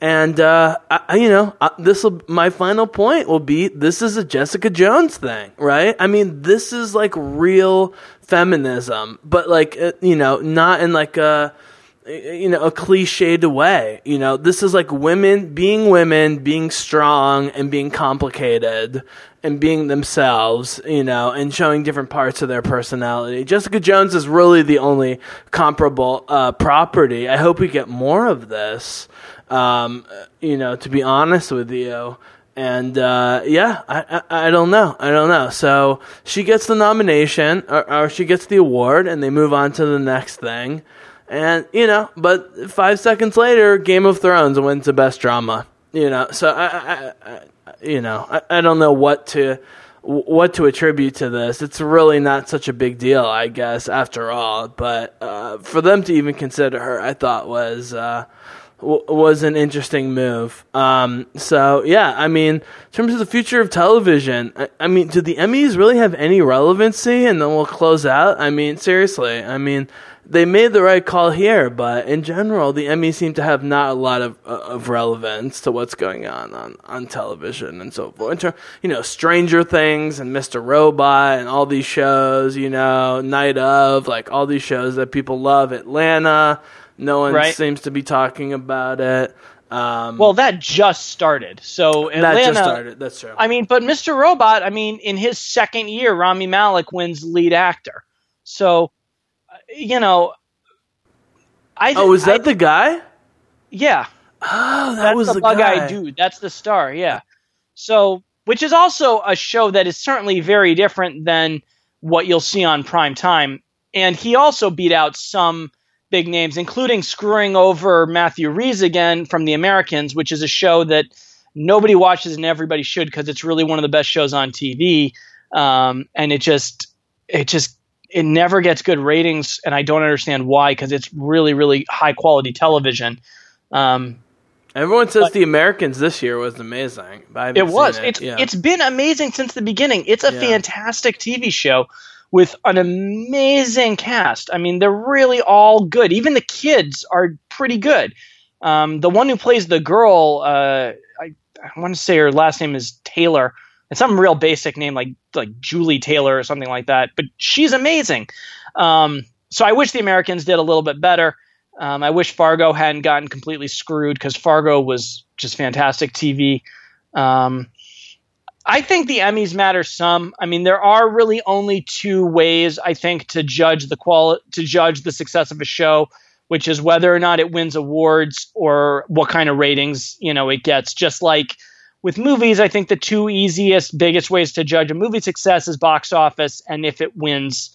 Speaker 1: And uh, I, you know, this my final point will be this is a Jessica Jones thing, right? I mean, this is like real feminism, but like uh, you know, not in like a you know a cliched way. You know, this is like women being women, being strong, and being complicated, and being themselves. You know, and showing different parts of their personality. Jessica Jones is really the only comparable uh, property. I hope we get more of this. Um, you know, to be honest with you. And uh, yeah, I, I, I don't know, I don't know. So she gets the nomination, or, or she gets the award, and they move on to the next thing. And you know, but five seconds later, Game of Thrones wins the best drama. You know, so I, I, I you know, I, I don't know what to what to attribute to this. It's really not such a big deal, I guess, after all. But uh, for them to even consider her, I thought was uh, was an interesting move. Um, so yeah, I mean, in terms of the future of television, I, I, mean, do the Emmys really have any relevancy? And then we'll close out. I mean, seriously, I mean, they made the right call here, but in general, the Emmys seem to have not a lot of uh, of relevance to what's going on on, on television and so forth. Ter- you know, Stranger Things and Mr. Robot and all these shows. You know, Night of like all these shows that people love. Atlanta. No one right. seems to be talking about it. Um,
Speaker 2: well, that just started. So Atlanta,
Speaker 1: that just started. That's true.
Speaker 2: I mean, but Mr. Robot. I mean, in his second year, Rami Malek wins lead actor. So, you know,
Speaker 1: I. Oh, is that I, the guy?
Speaker 2: Yeah.
Speaker 1: Oh, that
Speaker 2: That's
Speaker 1: was
Speaker 2: the,
Speaker 1: the
Speaker 2: bug
Speaker 1: guy.
Speaker 2: dude. That's the star. Yeah. So, which is also a show that is certainly very different than what you'll see on prime time. And he also beat out some big names, including screwing over Matthew Rhys again from The Americans, which is a show that nobody watches and everybody should because it's really one of the best shows on TV. Um, and it just, it just, it never gets good ratings, and I don't understand why because it's really, really high quality television. Um,
Speaker 1: Everyone says but, The Americans this year was amazing.
Speaker 2: it was. It. It's yeah. it's been amazing since the beginning. It's a yeah. fantastic TV show with an amazing cast. I mean, they're really all good. Even the kids are pretty good. Um, the one who plays the girl, uh, I, I want to say her last name is Taylor. It's some real basic name like like Julie Taylor or something like that. But she's amazing. Um, so I wish the Americans did a little bit better. Um, I wish Fargo hadn't gotten completely screwed because Fargo was just fantastic TV. Um, I think the Emmys matter some. I mean, there are really only two ways I think to judge the quality to judge the success of a show, which is whether or not it wins awards or what kind of ratings you know it gets. Just like with movies, I think the two easiest, biggest ways to judge a movie success is box office and if it wins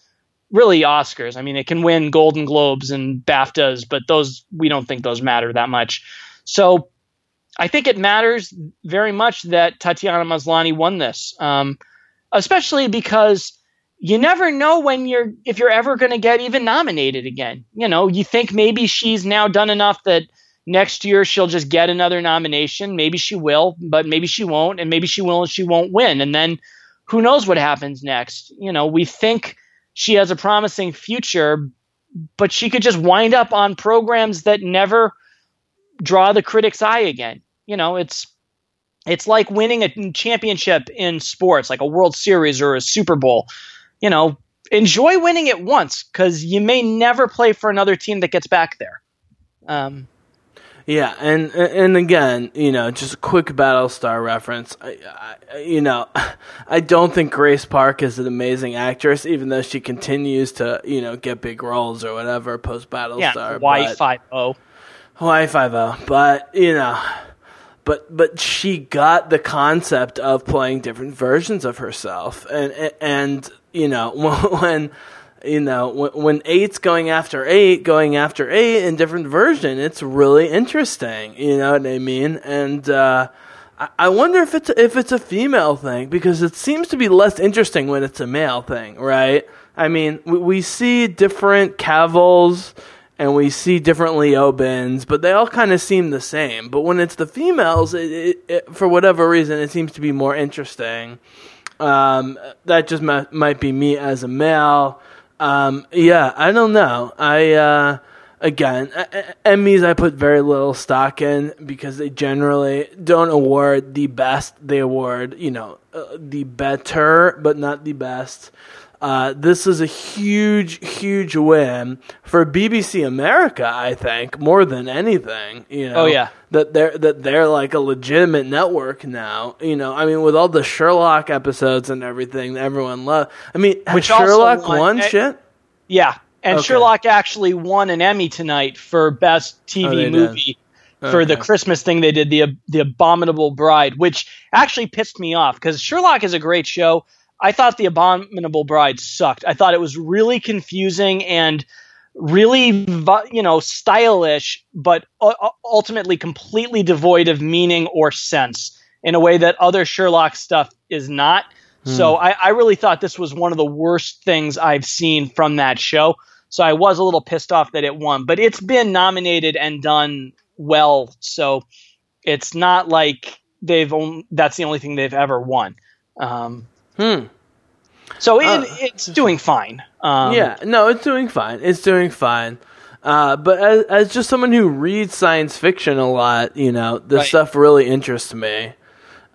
Speaker 2: really Oscars. I mean, it can win Golden Globes and BAFTAs, but those we don't think those matter that much. So I think it matters very much that Tatiana Maslany won this, um, especially because you never know when you're if you're ever going to get even nominated again. You know, you think maybe she's now done enough that next year she'll just get another nomination. Maybe she will, but maybe she won't, and maybe she will and she won't win. And then who knows what happens next? You know, we think she has a promising future, but she could just wind up on programs that never draw the critic's eye again. You know, it's it's like winning a championship in sports, like a World Series or a Super Bowl. You know, enjoy winning it once because you may never play for another team that gets back there. Um,
Speaker 1: yeah, and and again, you know, just a quick Battlestar reference. I, I, you know, <laughs> I don't think Grace Park is an amazing actress, even though she continues to, you know, get big roles or whatever post Battlestar.
Speaker 2: Yeah, Y five O.
Speaker 1: Hawaii Five-O, but you know, but but she got the concept of playing different versions of herself, and and you know <laughs> when you know when, when eight's going after eight, going after eight in different version, it's really interesting. You know what I mean? And uh, I, I wonder if it's if it's a female thing because it seems to be less interesting when it's a male thing, right? I mean, we, we see different Cavils and we see different Leobens, but they all kind of seem the same. But when it's the females, it, it, it, for whatever reason, it seems to be more interesting. Um, that just might, might be me as a male. Um, yeah, I don't know. I uh, again, Emmys I put very little stock in because they generally don't award the best. They award you know uh, the better, but not the best. Uh, this is a huge, huge win for BBC America. I think more than anything. You know,
Speaker 2: oh yeah,
Speaker 1: that they're that they're like a legitimate network now. You know, I mean, with all the Sherlock episodes and everything, everyone loved. I mean, Which Sherlock won, won shit.
Speaker 2: Yeah, and okay. Sherlock actually won an Emmy tonight for best TV oh, movie. For the Christmas thing they did, the the Abominable Bride, which actually pissed me off because Sherlock is a great show I thought The Abominable Bride sucked. I thought it was really confusing and really, you know, stylish, but ultimately completely devoid of meaning or sense in a way that other Sherlock stuff is not. Mm. So I, I really thought this was one of the worst things I've seen from that show. So I was a little pissed off that it won, but it's been nominated and done well. So it's not like they've only, that's the only thing they've ever won. Um,
Speaker 1: Hmm.
Speaker 2: So it, uh, it's doing fine. Um,
Speaker 1: yeah, no, it's doing fine. It's doing fine. Uh, but as, as, just someone who reads science fiction a lot, you know, this right. stuff really interests me.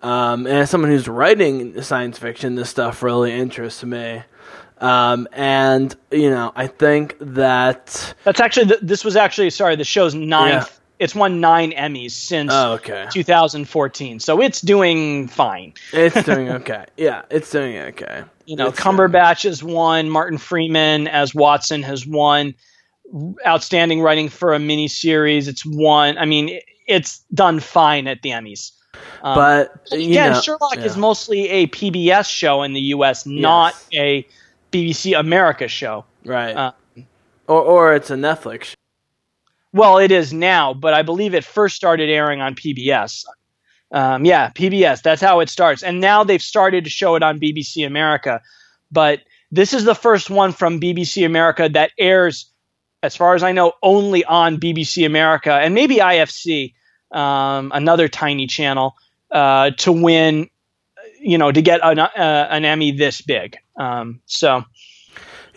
Speaker 1: Um, and as someone who's writing science fiction, this stuff really interests me. Um, and you know, I think that
Speaker 2: that's actually the, this was actually sorry, the show's ninth it's won nine Emmys since
Speaker 1: oh, okay.
Speaker 2: 2014, so it's doing fine.
Speaker 1: It's <laughs> doing okay. yeah, it's doing okay.
Speaker 2: You know,
Speaker 1: it's
Speaker 2: Cumberbatch has won. Martin Freeman as Watson has won. Outstanding writing for a miniseries. It's won. I mean, it's done fine at the Emmys.
Speaker 1: Um, but
Speaker 2: again,
Speaker 1: know,
Speaker 2: Sherlock
Speaker 1: yeah.
Speaker 2: is mostly a PBS show in the U.S., not yes. a BBC America show.
Speaker 1: Right. Uh, or or it's a Netflix show.
Speaker 2: Well, it is now, but I believe it first started airing on PBS. Um, yeah, PBS. That's how it starts. And now they've started to show it on BBC America. But this is the first one from BBC America that airs, as far as I know, only on BBC America and maybe IFC, um, another tiny channel, uh, to win, you know, to get an, uh, an Emmy this big. Um, so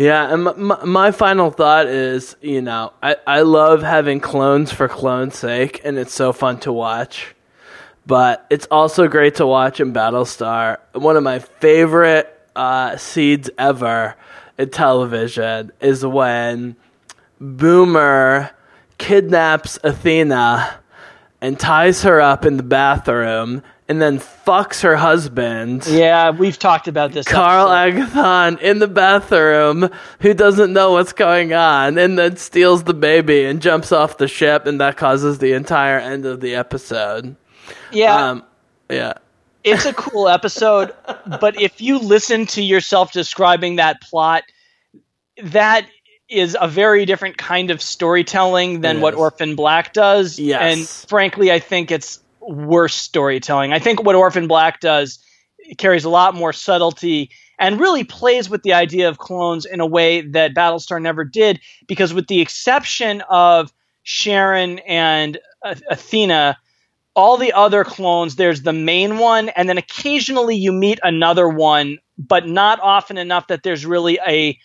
Speaker 1: yeah, and my, my, final thought is, you know, I, I love having clones for clone's sake, and it's so fun to watch. But it's also great to watch in Battlestar. One of my favorite uh, seeds ever in television is when Boomer kidnaps Athena and ties her up in the bathroom and then fucks her husband.
Speaker 2: Yeah, we've talked about this.
Speaker 1: Karl Agathon in the bathroom, who doesn't know what's going on, and then steals the baby and jumps off the ship, and that causes the entire end of the episode.
Speaker 2: Yeah, um,
Speaker 1: yeah.
Speaker 2: It's a cool episode, but if you listen to yourself describing that plot, that is a very different kind of storytelling than what Orphan Black does.
Speaker 1: Yes.
Speaker 2: And frankly, I think it's worse storytelling. I think what Orphan Black does carries a lot more subtlety and really plays with the idea of clones in a way that Battlestar never did, because with the exception of Sharon and Athena, all the other clones, there's the main one, and then occasionally you meet another one, but not often enough that there's really a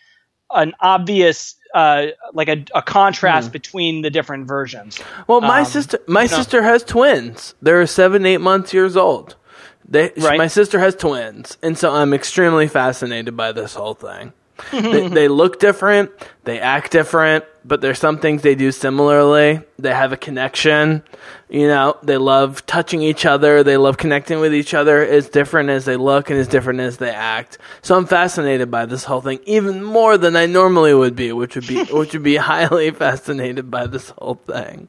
Speaker 2: an obvious uh, like a, a contrast mm. between the different versions.
Speaker 1: Well, my um, sister, my no. sister has twins. They're seven, eight months years old. They, right. my sister has twins, and so I'm extremely fascinated by this whole thing they, they, look different, they act different, but there's some things they do similarly. They have a connection. You know, they love touching each other. They love connecting with each other as different as they look and as different as they act. So I'm fascinated by this whole thing even more than I normally would be, which would be <laughs> which would be highly fascinated by this whole thing.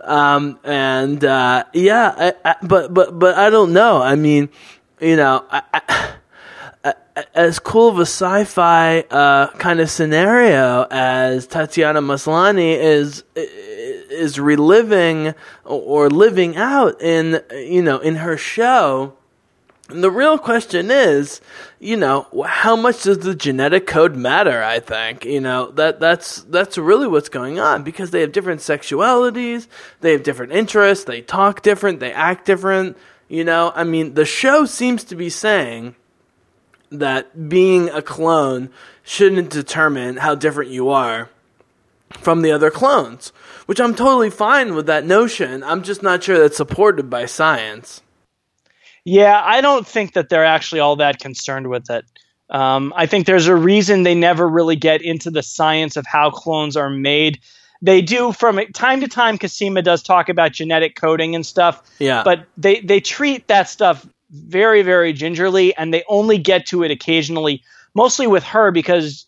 Speaker 1: Um, and uh, yeah, I, I, but but but I don't know. I mean, you know, I, as cool of a sci-fi uh, kind of scenario as Tatiana Maslany is is reliving or living out in you know in her show. And the real question is, you know, how much does the genetic code matter? I think you know that that's that's really what's going on because they have different sexualities, they have different interests, they talk different, they act different. You know, I mean, the show seems to be saying that being a clone shouldn't determine how different you are from the other clones, which I'm totally fine with that notion. I'm just not sure that's supported by science.
Speaker 2: Yeah, I don't think that they're actually all that concerned with it. Um, I think there's a reason they never really get into the science of how clones are made. They do from time to time. Cosima does talk about genetic coding and stuff.
Speaker 1: Yeah.
Speaker 2: But they they treat that stuff very very gingerly, and they only get to it occasionally, mostly with her because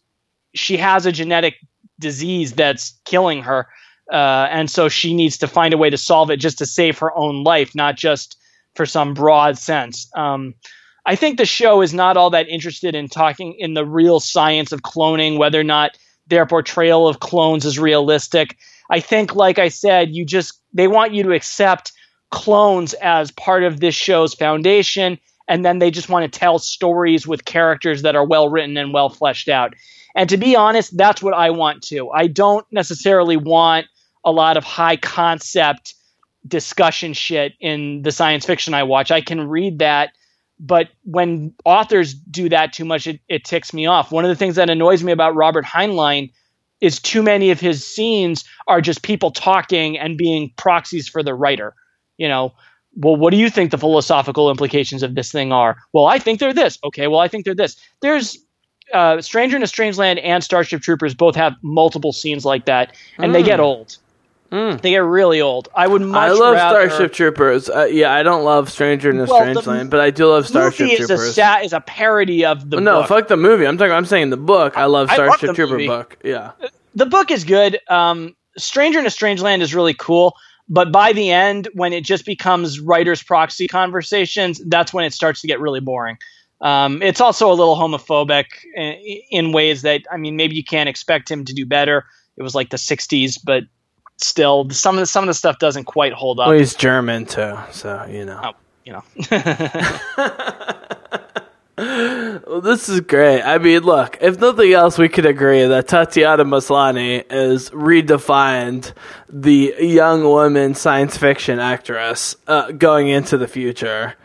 Speaker 2: she has a genetic disease that's killing her, uh, and so she needs to find a way to solve it just to save her own life, not just for some broad sense. Um, I think the show is not all that interested in talking in the real science of cloning, whether or not their portrayal of clones is realistic. I think, like I said, you just they want you to accept clones as part of this show's foundation, and then they just want to tell stories with characters that are well written and well fleshed out. And to be honest, that's what I want to. I don't necessarily want a lot of high concept discussion shit in the science fiction I watch. I can read that, but when authors do that too much, it, it ticks me off. One of the things that annoys me about Robert Heinlein is too many of his scenes are just people talking and being proxies for the writer. You know, well, what do you think the philosophical implications of this thing are? Well, I think they're this. Okay, well, I think they're this. There's uh, Stranger in a Strange Land and Starship Troopers both have multiple scenes like that, and mm. they get old. Mm. They get really old. I would much I
Speaker 1: love
Speaker 2: rather,
Speaker 1: Starship Troopers. Uh, yeah, I don't love Stranger in a well, Strange Land, but I do love Starship
Speaker 2: movie
Speaker 1: Troopers.
Speaker 2: Is a, is a parody of the
Speaker 1: no,
Speaker 2: book.
Speaker 1: fuck the movie. I'm talking. I'm saying the book. I love Starship I Trooper movie. book. Yeah,
Speaker 2: the book is good. Um, Stranger in a Strange Land is really cool, but by the end, when it just becomes writers' proxy conversations, that's when it starts to get really boring. Um, it's also a little homophobic in, in ways that I mean, maybe you can't expect him to do better. It was like the '60s, but still some of the, some of the stuff doesn't quite hold up.
Speaker 1: Well, he's German too, so you know.
Speaker 2: Oh, you know. <laughs> <laughs>
Speaker 1: well, this is great. I mean, look, if nothing else, we could agree that Tatiana Maslany has redefined the young woman science fiction actress uh, going into the future.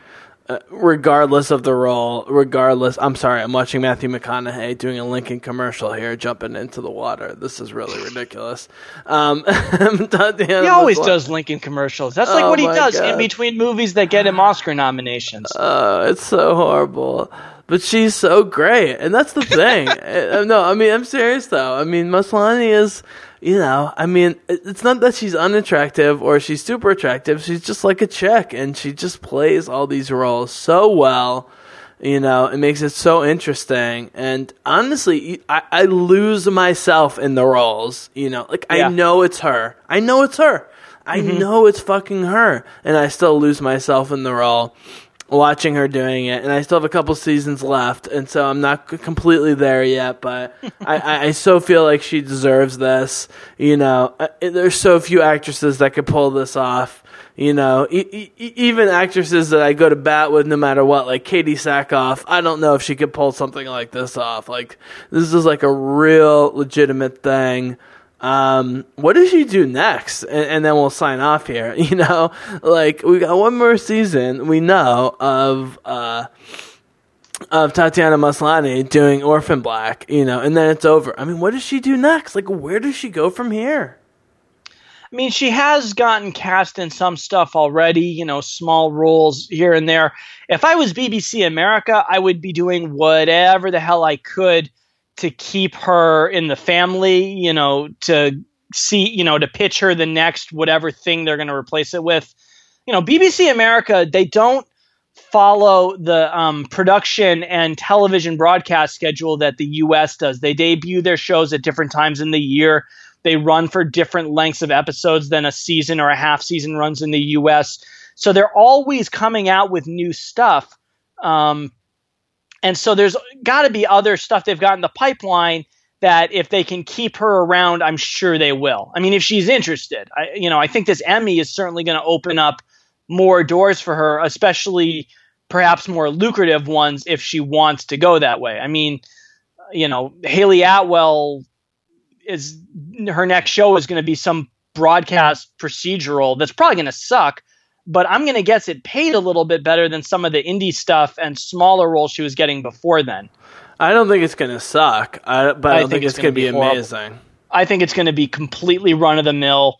Speaker 1: Regardless of the role, regardless. I'm sorry, I'm watching Matthew McConaughey doing a Lincoln commercial here, jumping into the water. This is really ridiculous. Um, <laughs>
Speaker 2: he always does Lincoln commercials. That's like oh what he does God. in between movies that get him Oscar nominations.
Speaker 1: Oh, it's so horrible. But she's so great, and that's the thing. <laughs> Uh, no, I mean I'm serious though. I mean Maslany is you know, I mean, it's not that she's unattractive or she's super attractive. She's just like a chick, and she just plays all these roles so well. You know, it makes it so interesting. And honestly, I, I lose myself in the roles. You know, like yeah. I know it's her. I know it's her. I mm-hmm. know it's fucking her, and I still lose myself in the role watching her doing it, and I still have a couple seasons left, and so I'm not completely there yet. But <laughs> I, I, so feel like she deserves this. You know, uh, there's so few actresses that could pull this off. You know, e- e- even actresses that I go to bat with no matter what, like Katee Sackhoff, I don't know if she could pull something like this off. Like this is like a real legitimate thing um, what does she do next? And, and, then we'll sign off here. <laughs> You know, like we got one more season. We know of uh, of Tatiana Maslany doing Orphan Black. You know, and then it's over. I mean, what does she do next? Like, where does she go from here?
Speaker 2: I mean, she has gotten cast in some stuff already, you know, small roles here and there. If I was BBC America, I would be doing whatever the hell I could to keep her in the family, you know, to see, you know, to pitch her the next whatever thing they're going to replace it with. You know, BBC America, they don't follow the um, production and television broadcast schedule that the US does. They debut their shows at different times in the year. They run for different lengths of episodes than a season or a half season runs in the US. So they're always coming out with new stuff. Um, and so there's got to be other stuff they've got in the pipeline that if they can keep her around, I'm sure they will. I mean, if she's interested, I, you know, I think this Emmy is certainly going to open up more doors for her, especially perhaps more lucrative ones if she wants to go that way. I mean, you know, Hayley Atwell is her next show is going to be some broadcast procedural that's probably going to suck, but I'm going to guess it paid a little bit better than some of the indie stuff and smaller roles she was getting before then.
Speaker 1: I don't think it's going to suck, I, but I, I don't think, think, it's, going to be, be amazing.
Speaker 2: I think it's going to be completely run of the mill.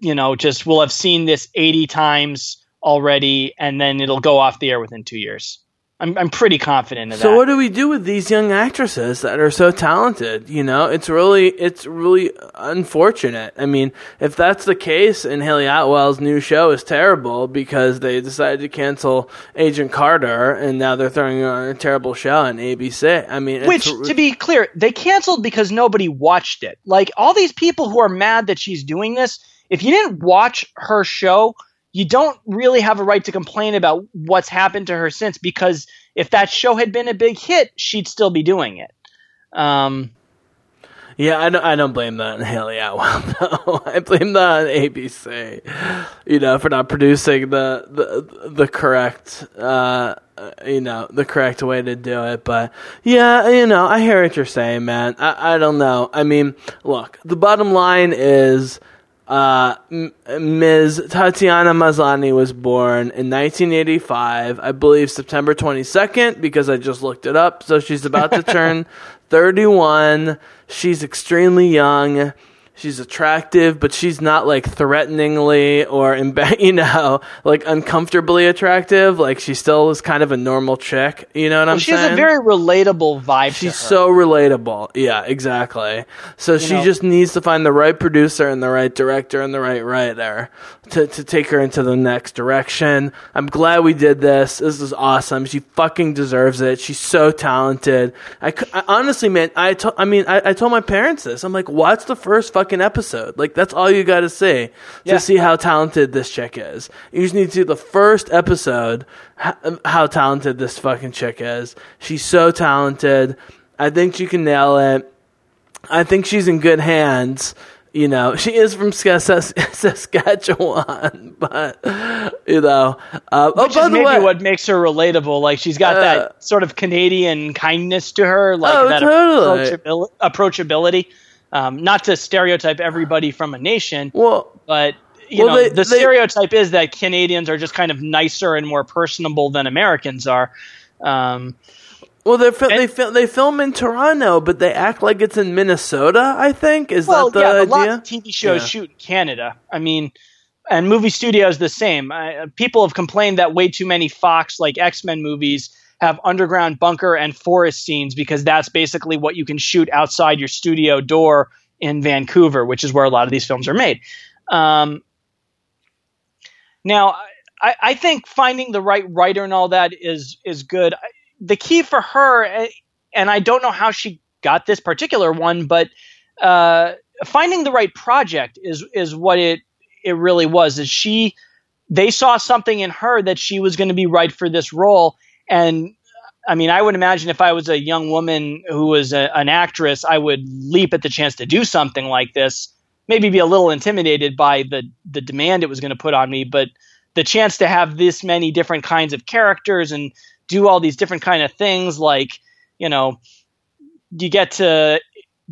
Speaker 2: You know, just we'll have seen this 80 times already, and then it'll go off the air within two years. I'm I'm pretty confident of
Speaker 1: so
Speaker 2: that.
Speaker 1: So what do we do with these young actresses that are so talented? You know, it's really it's really unfortunate. I mean, if that's the case, and Hayley Atwell's new show is terrible because they decided to cancel Agent Carter, and now they're throwing on a terrible show on ABC. I mean,
Speaker 2: which to be clear, they canceled because nobody watched it. Like all these people who are mad that she's doing this, if you didn't watch her show you don't really have a right to complain about what's happened to her since because if that show had been a big hit, she'd still be doing it. Um,
Speaker 1: yeah, I don't, I don't blame that on Hayley Atwell. <laughs> No, I blame that on ABC. You know, for not producing the the the correct, uh, you know, the correct way to do it. But yeah, you know, I hear what you're saying, man. I I don't know. I mean, look, the bottom line is uh, Ms. Tatiana Maslany was born in 1985, I believe September 22nd, because I just looked it up. So she's about to <laughs> turn 31. She's extremely young she's attractive, but she's not like threateningly or <laughs> you know like uncomfortably attractive. Like she still is kind of a normal chick. You know what well, I'm
Speaker 2: she
Speaker 1: saying?
Speaker 2: She has a very relatable vibe.
Speaker 1: She's so relatable. Yeah, exactly. So you she know, just needs to find the right producer and the right director and the right writer to to take her into the next direction. I'm glad we did this. This is awesome. She fucking deserves it. She's so talented. I, I honestly, man, I to, I mean, I, I told my parents this. I'm like, watch the first fucking fucking episode. Like that's all you got to see yeah. to see how talented this chick is. You just need to see the first episode how talented this fucking chick is. She's so talented. I think she can nail it. I think she's in good hands. You know, she is from <laughs> Saskatchewan, <laughs> but you know, uh,
Speaker 2: oh, Which oh, is maybe way, what makes her relatable. Like she's got uh, that sort of Canadian kindness to her, like
Speaker 1: oh,
Speaker 2: that
Speaker 1: totally.
Speaker 2: approachability. Um, not to stereotype everybody from a nation,
Speaker 1: well,
Speaker 2: but you
Speaker 1: well,
Speaker 2: know,
Speaker 1: they,
Speaker 2: the
Speaker 1: they,
Speaker 2: stereotype is that Canadians are just kind of nicer and more personable than Americans are. Um,
Speaker 1: well, they fil- they fil- they film in Toronto, but they act like it's in Minnesota. I think is
Speaker 2: well,
Speaker 1: that the
Speaker 2: yeah,
Speaker 1: idea?
Speaker 2: A lot of TV shows yeah. shoot in Canada. I mean, and movie studios the same. I, people have complained that way too many Fox like X Men movies have underground bunker and forest scenes because that's basically what you can shoot outside your studio door in Vancouver, which is where a lot of these films are made. Um, now, I, I, think finding the right writer and all that is is good. The key for her, and I don't know how she got this particular one, but uh, finding the right project is is what it it really was. Is she? They saw something in her that she was going to be right for this role, and I mean, I would imagine if I was a young woman who was a, an actress, I would leap at the chance to do something like this. Maybe be a little intimidated by the the demand it was going to put on me, but the chance to have this many different kinds of characters and do all these different kind of things, like you know, you get to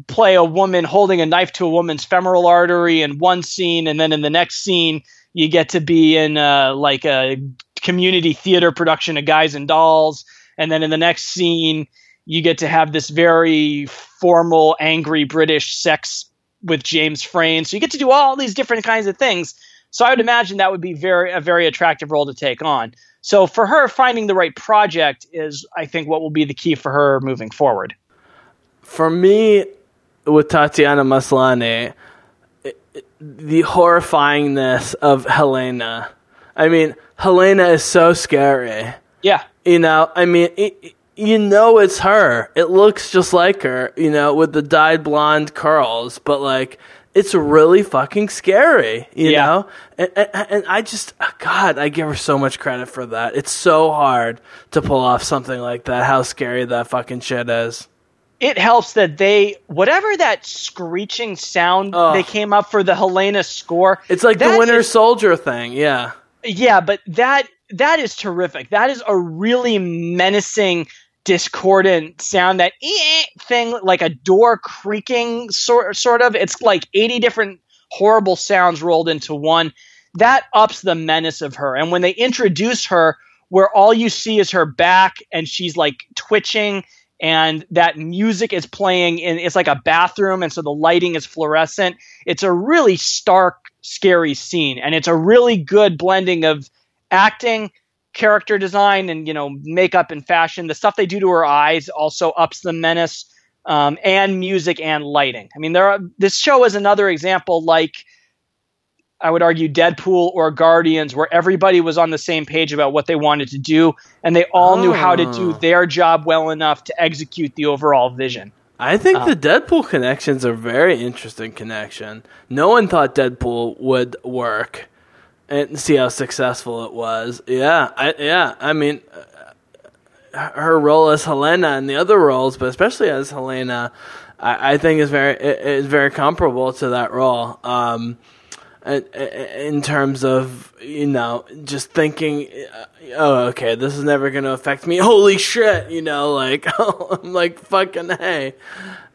Speaker 2: play a woman holding a knife to a woman's femoral artery in one scene, and then in the next scene you get to be in uh, like a community theater production of Guys and Dolls, and then in the next scene you get to have this very formal, angry British sex with James Frain. So you get to do all these different kinds of things. So I would imagine that would be very a very attractive role to take on. So for her, finding the right project is, I think, what will be the key for her moving forward.
Speaker 1: For me, with Tatiana Maslany, the horrifyingness of Helena. I mean, Helena is so scary.
Speaker 2: Yeah.
Speaker 1: You know, I mean, it, you know it's her. It looks just like her, you know, with the dyed blonde curls, but like it's really fucking scary, you yeah. know? And, and, and, I just, uh, God, I give her so much credit for that. It's so hard to pull off something like that, how scary that fucking shit is.
Speaker 2: it helps that they whatever that screeching sound
Speaker 1: Ugh.
Speaker 2: they came up for the Helena score.
Speaker 1: It's like the Winter
Speaker 2: is-
Speaker 1: Soldier thing. Yeah.
Speaker 2: Yeah, but that that is terrific. That is a really menacing, discordant sound. That eh thing, like a door creaking, sort sort of. It's like eighty different horrible sounds rolled into one. That ups the menace of her. And when they introduce her, where all you see is her back, and she's like twitching. And that music is playing in it's like a bathroom, and so the lighting is fluorescent. It's a really stark, scary scene, and it's a really good blending of acting, character design, and you know makeup and fashion. The stuff they do to her eyes also ups the menace, um, and music and lighting. I mean, there are, this show is another example, like I would argue Deadpool or Guardians, where everybody was on the same page about what they wanted to do, and they all knew how to do
Speaker 1: Oh.
Speaker 2: their job well enough to execute the overall vision.
Speaker 1: I think
Speaker 2: Uh,
Speaker 1: the Deadpool connection's a very interesting connection. No one thought Deadpool would work, and see how successful it was. Yeah, I, yeah. I mean, uh, her role as Helena and the other roles, but especially as Helena, I, I think is very is very comparable to that role. Um, in- in terms of you know just thinking oh okay this is never going to affect me. <laughs> Holy shit you know like <laughs> i'm like fucking hey.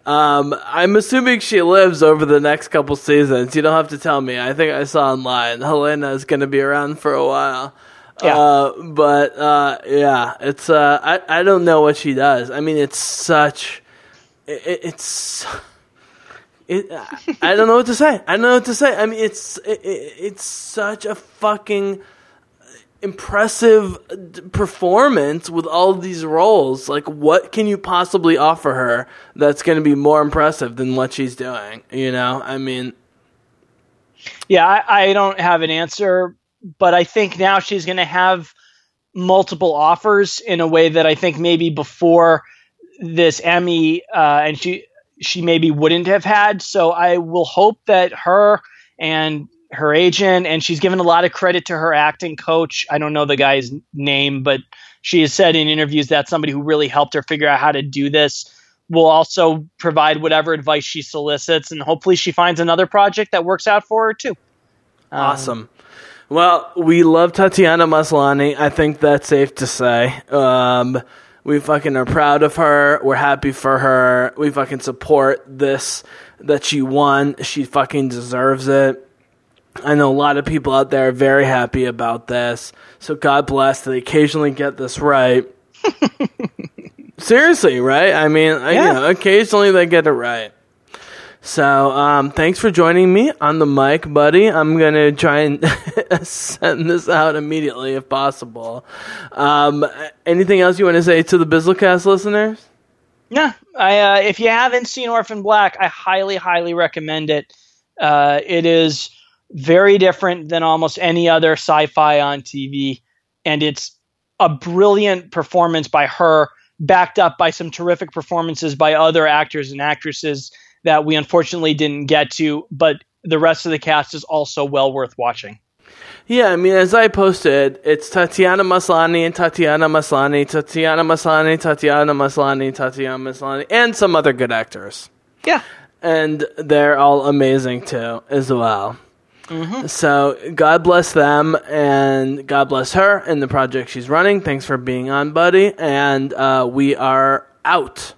Speaker 1: Um, i'm assuming she lives over the next couple seasons. You don't have to tell me. I think i saw online helena is going to be around for a while.
Speaker 2: Yeah.
Speaker 1: uh, but uh, yeah it's uh, I, I don't know what she does. I mean it's such it- it's it, I don't know what to say. I don't know what to say. I mean, it's it, it, it's such a fucking impressive performance with all these roles. Like, what can you possibly offer her that's going to be more impressive than what she's doing? You know, I mean,
Speaker 2: Yeah, I, I don't have an answer, but I think now she's going to have multiple offers in a way that I think maybe before this Emmy, uh, and she she maybe wouldn't have had. So I will hope that her and her agent, and she's given a lot of credit to her acting coach. I don't know the guy's name, but she has said in interviews that somebody who really helped her figure out how to do this will also provide whatever advice she solicits, and hopefully she finds another project that works out for her too. Um,
Speaker 1: awesome. Well, we love Tatiana Maslany. I think that's safe to say. Um, we fucking are proud of her. We're happy for her. We fucking support this that she won. She fucking deserves it. I know a lot of people out there are very happy about this. So God bless. They occasionally get this right. <laughs> Seriously, right? I mean, I, you
Speaker 2: Yeah.
Speaker 1: know, occasionally they get it right. So, um, thanks for joining me on the mic, buddy. I'm gonna try and <laughs> send this out immediately if possible. Um, anything else you want to say to the Bizzlecast listeners?
Speaker 2: Yeah, I, uh, if you haven't seen Orphan Black, I highly, highly recommend it. Uh, it is very different than almost any other sci-fi on TV, and it's a brilliant performance by her, backed up by some terrific performances by other actors and actresses that we unfortunately didn't get to. But the rest of the cast is also well worth watching.
Speaker 1: Yeah, I mean, as I posted, it's Tatiana Maslany and Tatiana Maslany, Tatiana Maslany, Tatiana Maslany, Tatiana Maslany, and some other good actors.
Speaker 2: Yeah.
Speaker 1: and they're all amazing too as well. So God bless them and God bless her and the project she's running. Thanks for being on, buddy. And uh, we are out.